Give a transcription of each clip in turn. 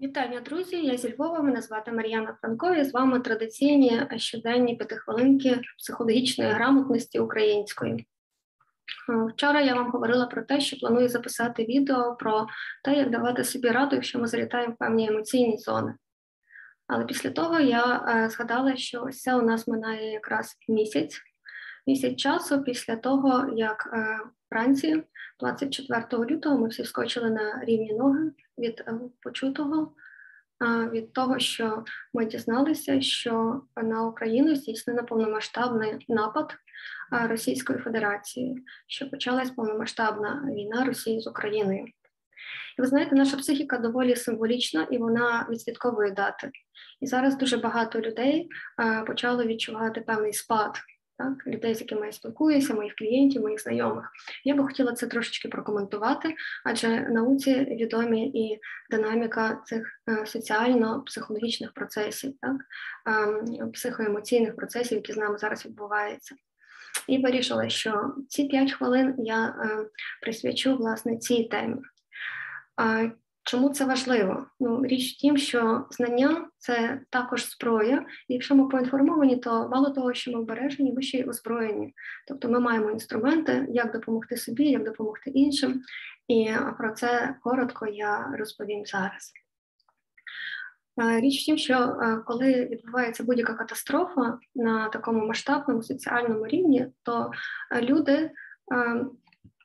Вітання, друзі! Я зі Львова. Мене звати Мар'яна Франко. і З вами традиційні щоденні п'ятихвилинки психологічної грамотності української. Вчора я вам говорила про те, що планую записати відео про те, як давати собі раду, якщо ми залітаємо в певні емоційні зони. Але після того я е, згадала, що ось це у нас минає якраз місяць, місяць часу після того, як е, вранці, 24 лютого, ми всі скочили на рівні ноги від е, почутого, від того, що ми дізналися, що на Україну здійснено повномасштабний напад Російської Федерації, що почалась повномасштабна війна Росії з Україною. І ви знаєте, наша психіка доволі символічна і вона відслідковує дати. І зараз дуже багато людей почало відчувати певний спад так, людей, з якими я спілкуюся, моїх клієнтів, моїх знайомих. Я би хотіла це трошечки прокоментувати, адже науці відомі і динаміка цих е, соціально-психологічних процесів, так, ем, психоемоційних процесів, які з нами зараз відбуваються. І вирішила, що ці п'ять хвилин я е, присвячу власне цій темі. Чому це важливо? Ну, річ в тім, що знання це також зброя, якщо ми поінформовані, то мало того, що ми обережені, ми ще й озброєні. Тобто ми маємо інструменти, як допомогти собі, як допомогти іншим. І про це коротко я розповім зараз. Річ в тім, що коли відбувається будь-яка катастрофа на такому масштабному соціальному рівні, то люди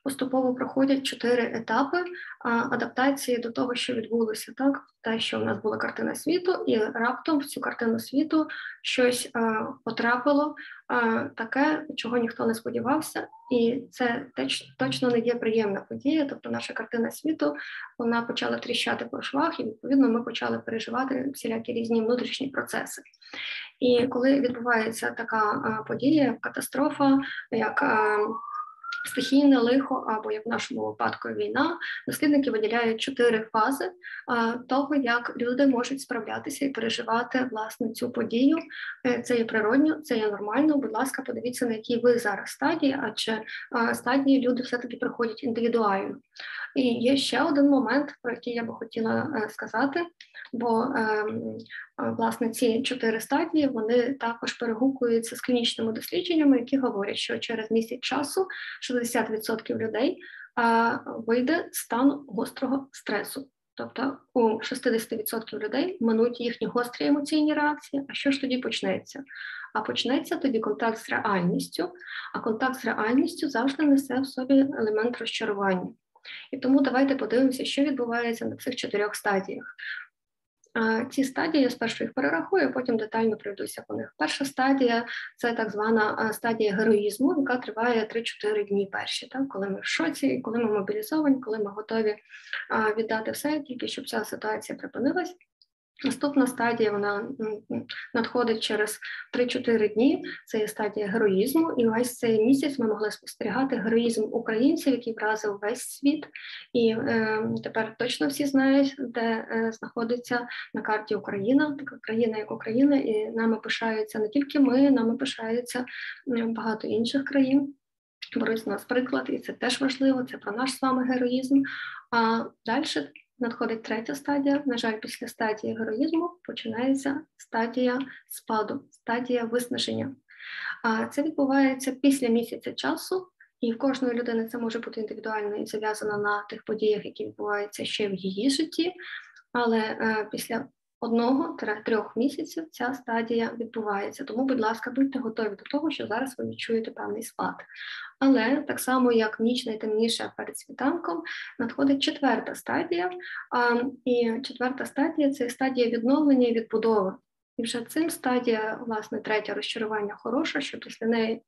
поступово проходять чотири етапи адаптації до того, що відбулося, так те, що в нас була картина світу, і раптом в цю картину світу щось потрапило таке, чого ніхто не сподівався, і це точно не є приємна подія. Тобто, наша картина світу вона почала тріщати по швах, і відповідно ми почали переживати всілякі різні внутрішні процеси. І коли відбувається така подія, катастрофа, як стихійне лихо, або як в нашому випадку війна, дослідники виділяють чотири фази того, як люди можуть справлятися і переживати власне цю подію. Е, це є природньо, це є нормально. Будь ласка, подивіться, на якій ви зараз стадії, адже чи стадії люди все-таки проходять індивідуально. І є ще один момент, про який я би хотіла е, сказати, бо ем, власне ці чотири стадії вони також перегукуються з клінічними дослідженнями, які говорять, що через місяць часу 60% людей вийде стан гострого стресу. Тобто у 60% людей минуть їхні гострі емоційні реакції. А що ж тоді почнеться? А почнеться тоді контакт з реальністю, а контакт з реальністю завжди несе в собі елемент розчарування. І тому давайте подивимося, що відбувається на цих чотирьох стадіях. Ці стадії я спершу їх перерахую, потім детально пройдуся по них. Перша стадія це так звана стадія героїзму, яка триває 3-4 дні перші, так? коли ми в шоці, коли ми мобілізовані, коли ми готові віддати все, тільки щоб ця ситуація припинилась. Наступна стадія вона надходить через 3-4 дні. Це є стадія героїзму, і весь цей місяць ми могли спостерігати героїзм українців, який вразив весь світ. І е, тепер точно всі знають, де е, знаходиться на карті Україна, така країна, як Україна, і нами пишаються не тільки ми, нами пишаються багато інших країн. Беруть з нас приклад, і це теж важливо. Це про наш з вами героїзм. А далі надходить третя стадія. На жаль, після стадії героїзму починається стадія спаду, стадія виснаження. А це відбувається після місяця часу, і в кожної людини це може бути індивідуально і зав'язано на тих подіях, які відбуваються ще в її житті. Але е, після одного-трьох місяців ця стадія відбувається. Тому, будь ласка, будьте готові до того, що зараз ви відчуєте певний спад. Але так само, як ніч найтемніша перед світанком, надходить четверта стадія. А, І четверта стадія це стадія відновлення і відбудови. І вже цим стадія, власне, третє розчарування хороша, що після неї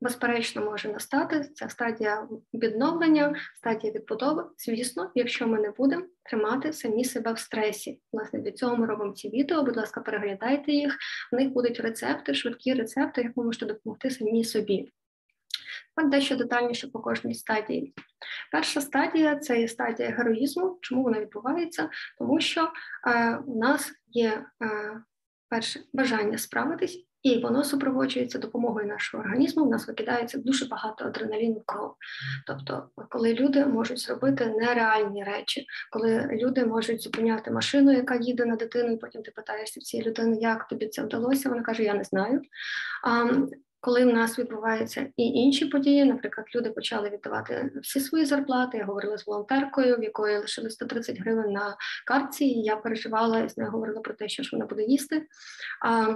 безперечно може настати ця стадія відновлення, стадія відбудови. Звісно, якщо ми не будемо тримати самі себе в стресі. Власне, для цього ми робимо ці відео. Будь ласка, переглядайте їх. В них будуть рецепти, швидкі рецепти, як ви можете допомогти самі собі. Так, дещо детальніше по кожній стадії. Перша стадія це є стадія героїзму. Чому вона відбувається? Тому що е, у нас є е, перше бажання справитись І воно супроводжується допомогою нашого організму. В нас викидається дуже багато адреналіну в кров. Тобто, коли люди можуть зробити нереальні речі, коли люди можуть зупиняти машину, яка їде на дитину, і потім ти питаєшся в цієї людини, як тобі це вдалося. Вона каже: Я не знаю. А, коли в нас відбуваються і інші події, наприклад, люди почали віддавати всі свої зарплати. Я говорила з волонтеркою, в якої лишили 130 гривень на картці. і Я переживала і з нею говорила про те, що ж вона буде їсти. А,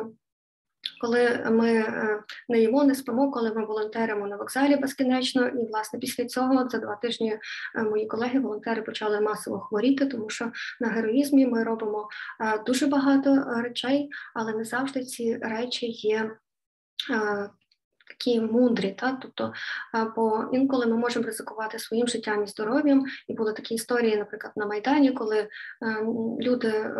коли ми е, не їмо, не спимо, коли ми волонтеримо на вокзалі безкінечно, і власне після цього за два тижні е, мої колеги-волонтери почали масово хворіти, тому що на героїзмі ми робимо е, дуже багато речей, але не завжди ці речі є такі мудрі, та тобто, бо інколи ми можемо ризикувати своїм життям і здоров'ям. І були такі історії, наприклад, на Майдані, коли люди е,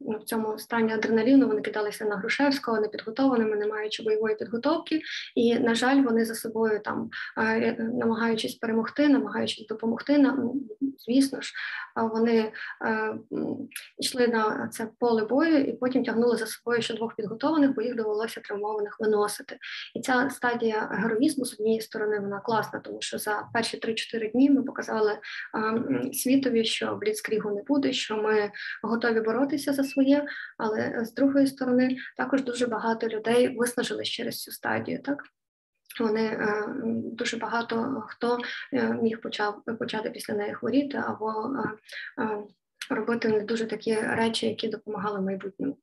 в цьому стані адреналіну вони кидалися на Грушевського непідготованими, не маючи бойової підготовки, і на жаль, вони за собою там е, намагаючись перемогти, намагаючись допомогти, ну, звісно ж, вони йшли на це поле бою і потім тягнули за собою ще двох підготованих, бо їх довелося травмованих виносити. І ця стадія героїзму з однієї сторони вона класна, тому що за перші 3-4 дні ми показали а, світові, що бліцкрігу не буде, що ми готові боротися за своє. Але з другої сторони, також дуже багато людей виснажились через цю стадію. Так вони дуже багато хто е, міг почав почати після неї хворіти або робити не дуже такі речі, які допомагали майбутньому.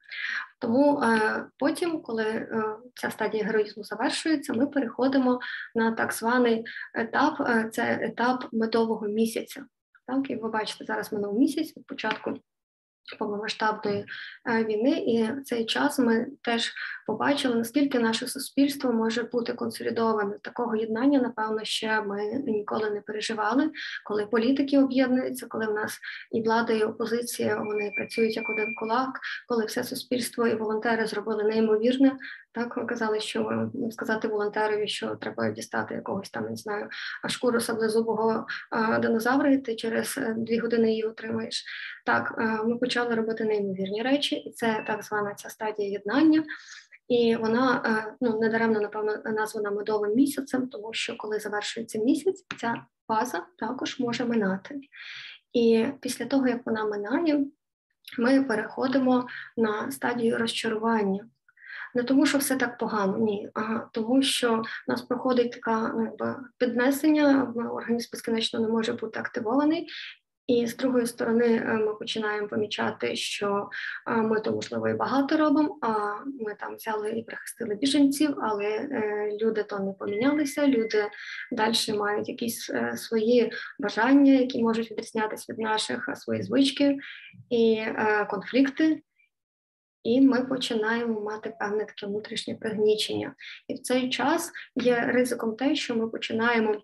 Тому е, потім, коли е, ця стадія героїзму завершується, ми переходимо на так званий етап, е, це етап медового місяця. Так, і ви бачите, зараз минув місяць від початку повномасштабної е, війни, і цей час ми теж побачили, наскільки наше суспільство може бути консолідоване. Такого єднання, напевно, ще ми ніколи не переживали, коли політики об'єднуються, коли в нас і влада, і опозиція вони працюють як один кулак, коли все суспільство і волонтери зробили неймовірне так казали, що сказати волонтерові, що треба дістати якогось там, не знаю, шкуру саблезубого динозавра, і ти через е, дві години її отримаєш. Так, ми почали робити неймовірні речі, і це так звана ця стадія єднання. І вона е, ну недаремно напевно названа медовим місяцем, тому що коли завершується місяць, ця фаза також може минати. І після того, як вона минає, ми переходимо на стадію розчарування. Не тому, що все так погано, ні, а тому, що в нас проходить така ну, піднесення, організм безкінечно не може бути активований. І з другої сторони, е, ми починаємо помічати, що е, ми то можливо і багато робимо. А ми там взяли і прихистили біженців, але е, люди то не помінялися. Люди далі мають якісь свої бажання, які можуть відрізнятися від наших свої звички і конфлікти і ми починаємо мати певне таке внутрішнє пригнічення. І в цей час є ризиком те, що ми починаємо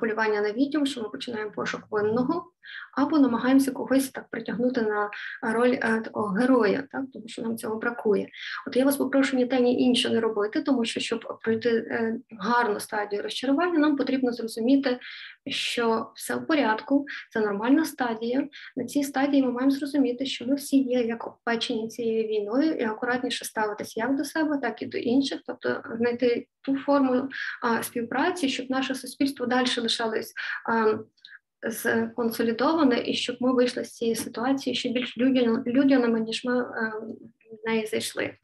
полювання на відділ, що ми починаємо пошук винного, або намагаємося когось так притягнути на роль е, такого героя, так тому що нам цього бракує. От я вас попрошу ні те, ні інше не робити, тому що щоб пройти е, гарну стадію розчарування, нам потрібно зрозуміти, що все в порядку, це нормальна стадія. На цій стадії ми маємо зрозуміти, що ми всі є як обпечені цією війною, і акуратніше ставитися як до себе, так і до інших, тобто знайти ту форму а, співпраці, щоб наше суспільство далі лишалось. А, сконсолідоване і щоб ми вийшли з цієї ситуації ще більш людяними, ніж ми е, в неї зайшли.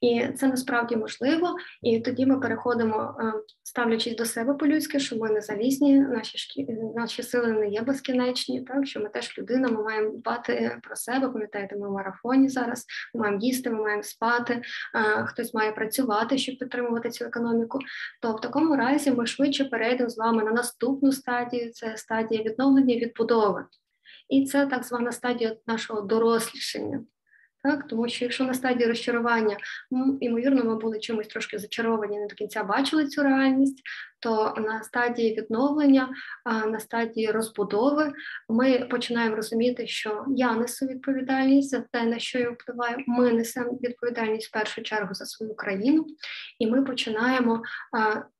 І це насправді можливо. І тоді ми переходимо, е, ставлячись до себе по-людськи, що ми не залізні, наші шкі... наші сили не є безкінечні. Так що ми теж людина, ми маємо дбати про себе. Пам'ятаєте, ми в марафоні зараз. Ми маємо їсти, ми маємо спати. Е, хтось має працювати, щоб підтримувати цю економіку. То в такому разі ми швидше перейдемо з вами на наступну стадію. Це стадія відновлення відбудови. І це так звана стадія нашого дорослішання. Так, Тому що якщо на стадії розчарування, ймовірно, ми були чимось трошки зачаровані, не до кінця бачили цю реальність, то на стадії відновлення, на стадії розбудови ми починаємо розуміти, що я несу відповідальність за те, на що я впливаю. Ми несемо відповідальність в першу чергу за свою країну, і ми починаємо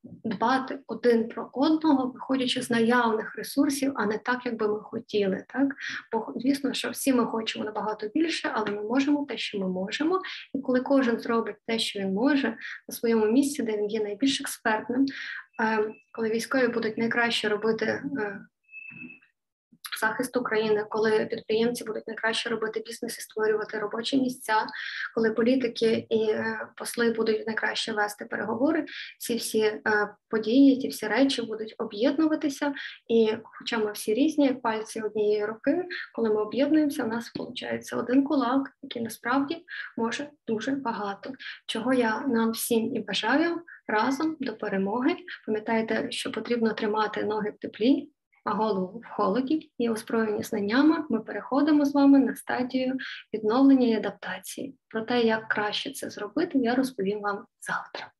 дбати один про одного, виходячи з наявних ресурсів, а не так, як би ми хотіли. Так, бо звісно, що всі ми хочемо набагато більше, але ми можемо те, що ми можемо. І коли кожен зробить те, що він може на своєму місці, де він є найбільш експертним, коли військові будуть найкраще робити е, захист України, коли підприємці будуть найкраще робити бізнес і створювати робочі місця, коли політики і е, посли будуть найкраще вести переговори, ці всі е, події, ці всі речі будуть об'єднуватися. І, хоча ми всі різні, пальці однієї руки, коли ми об'єднуємося, у нас виходить один кулак, який насправді може дуже багато. Чого я нам всім і бажаю разом до перемоги. Пам'ятайте, що потрібно тримати ноги в теплі голову в холоді і озброєні знаннями ми переходимо з вами на стадію відновлення і адаптації. Про те, як краще це зробити, я розповім вам завтра.